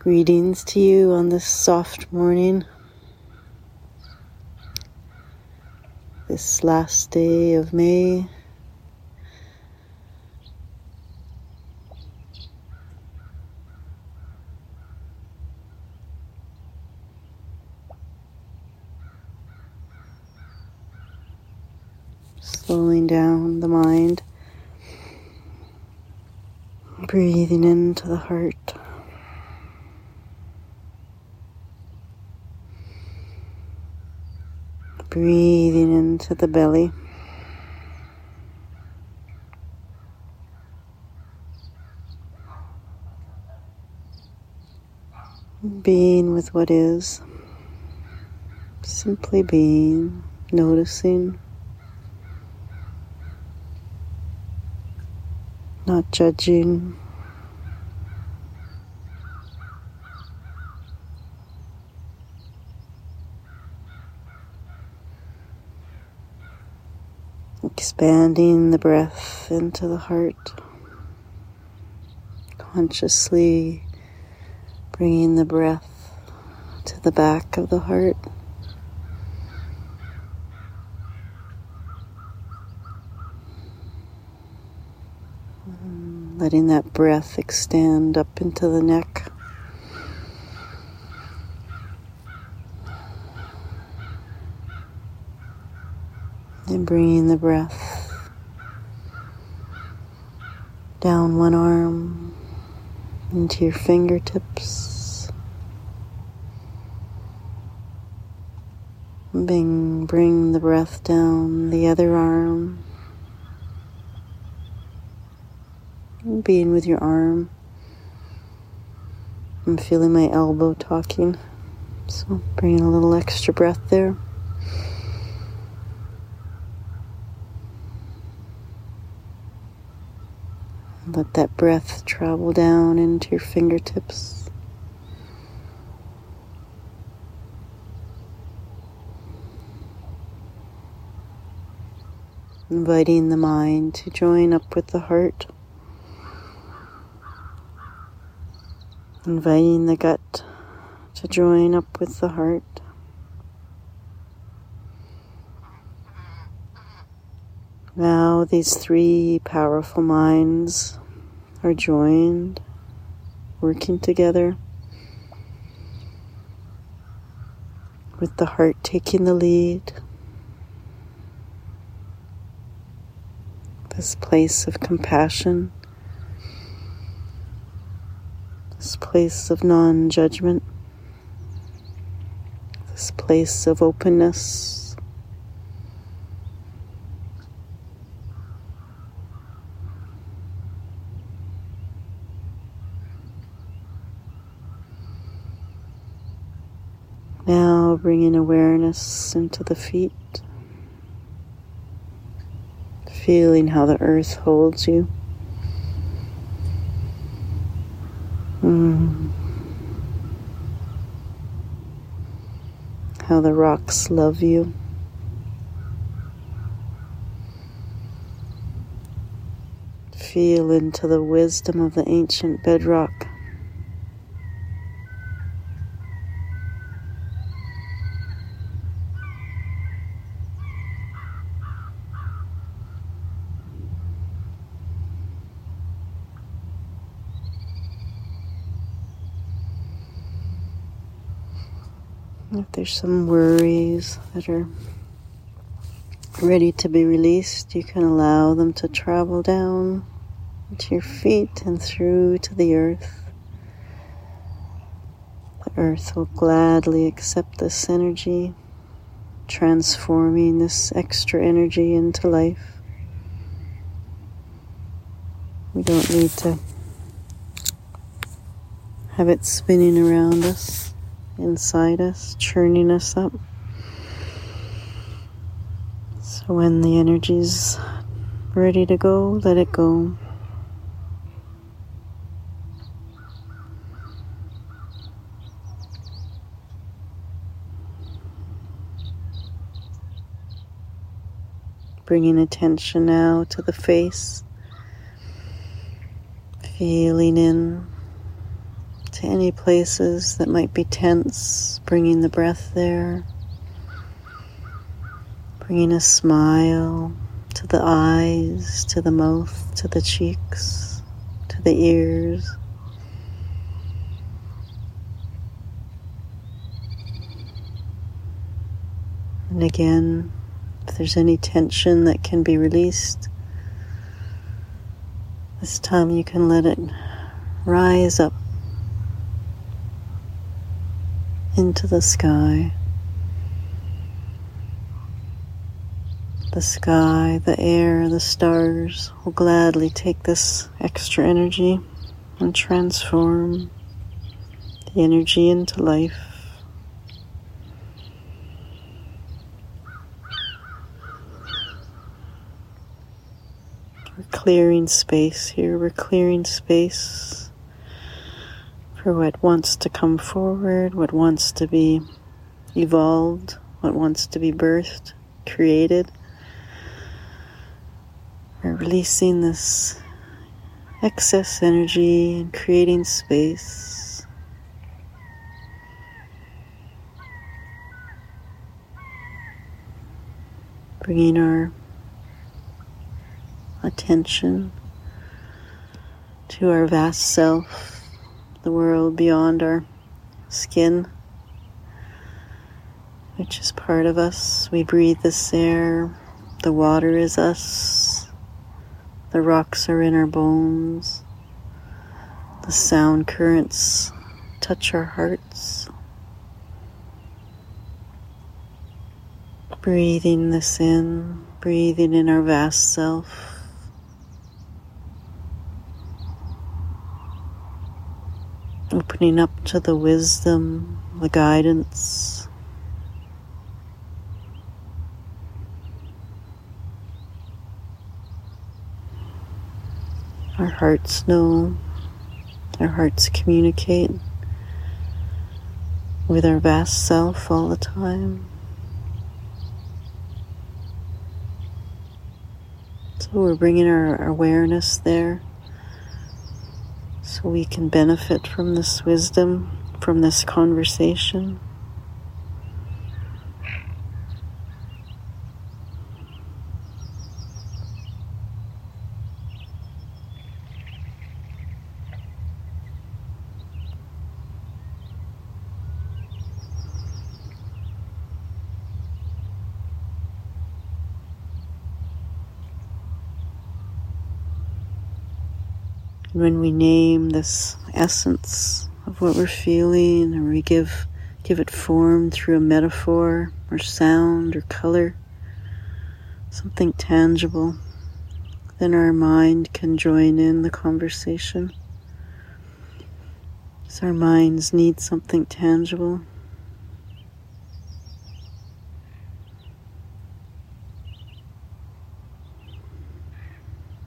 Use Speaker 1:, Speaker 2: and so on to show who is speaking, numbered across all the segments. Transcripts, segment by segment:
Speaker 1: Greetings to you on this soft morning, this last day of May. Slowing down the mind, breathing into the heart. Breathing into the belly. Being with what is, simply being, noticing, not judging. Expanding the breath into the heart, consciously bringing the breath to the back of the heart. Letting that breath extend up into the neck. And bringing the breath down one arm into your fingertips. Bring, bring the breath down the other arm. Being with your arm. I'm feeling my elbow talking, so bringing a little extra breath there. Let that breath travel down into your fingertips. Inviting the mind to join up with the heart. Inviting the gut to join up with the heart. Now, these three powerful minds are joined, working together, with the heart taking the lead. This place of compassion, this place of non judgment, this place of openness. Now bringing awareness into the feet, feeling how the earth holds you. Mm. How the rocks love you. Feel into the wisdom of the ancient bedrock. If there's some worries that are ready to be released, you can allow them to travel down to your feet and through to the earth. The earth will gladly accept this energy, transforming this extra energy into life. We don't need to have it spinning around us inside us, churning us up. So when the energy's ready to go, let it go. Bringing attention now to the face, feeling in to any places that might be tense, bringing the breath there, bringing a smile to the eyes, to the mouth, to the cheeks, to the ears. And again, if there's any tension that can be released, this time you can let it rise up into the sky. The sky, the air, the stars will gladly take this extra energy and transform the energy into life. We're clearing space here. We're clearing space for what wants to come forward, what wants to be evolved, what wants to be birthed, created. We're releasing this excess energy and creating space. Bringing our attention to our vast self, the world beyond our skin, which is part of us. We breathe this air, the water is us, the rocks are in our bones, the sound currents touch our hearts. Breathing this in, breathing in our vast self. Opening up to the wisdom, the guidance. Our hearts know, our hearts communicate with our vast self all the time. So we're bringing our awareness there so we can benefit from this wisdom, from this conversation. When we name this essence of what we're feeling or we give give it form through a metaphor or sound or color something tangible then our mind can join in the conversation. So our minds need something tangible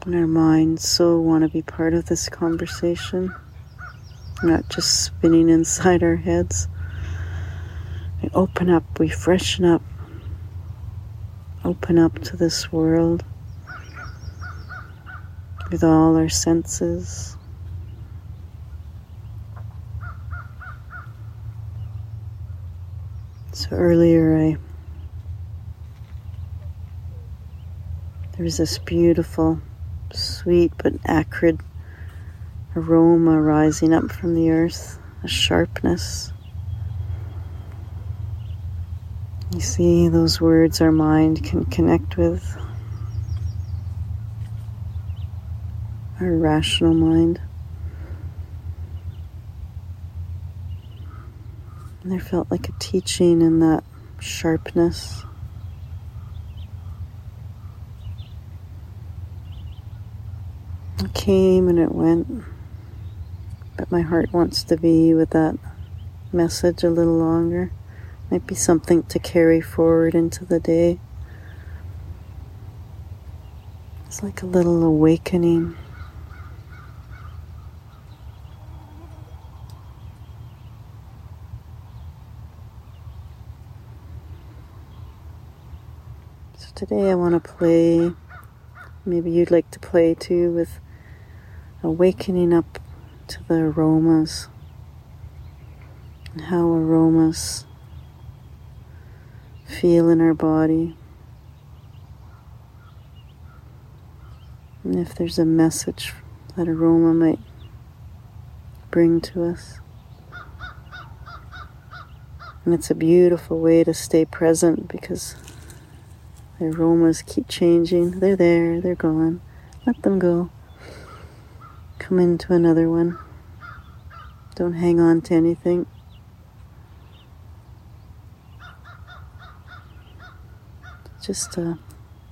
Speaker 1: and our minds so want to be part of this conversation, not just spinning inside our heads. We open up, we freshen up, open up to this world with all our senses. So earlier I there was this beautiful sweet but acrid aroma rising up from the earth, a sharpness. You see, those words our mind can connect with, our rational mind. And there felt like a teaching in that sharpness. Came and it went, but my heart wants to be with that message a little longer. Might be something to carry forward into the day. It's like a little awakening. So today I want to play. Maybe you'd like to play too with awakening up to the aromas and how aromas feel in our body. And if there's a message that aroma might bring to us. And it's a beautiful way to stay present because the aromas keep changing. They're there, they're gone. Let them go. Come into another one. Don't hang on to anything. Just a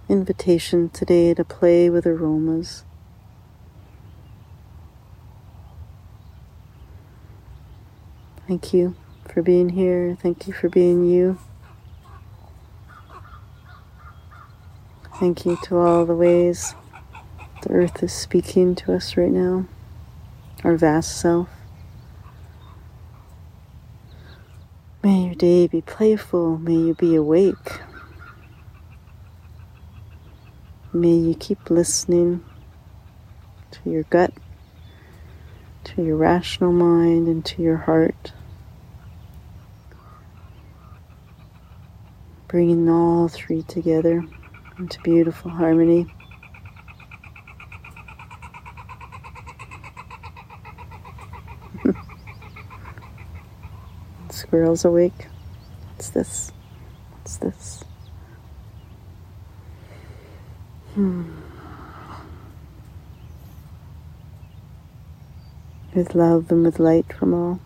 Speaker 1: invitation today to play with aromas. Thank you for being here. Thank you for being you. Thank you to all the ways earth is speaking to us right now, our vast self. May your day be playful. May you be awake. May you keep listening to your gut, to your rational mind, and to your heart. Bringing all three together into beautiful harmony. Squirrel's awake. What's this? What's this? Hmm. With love and with light from all.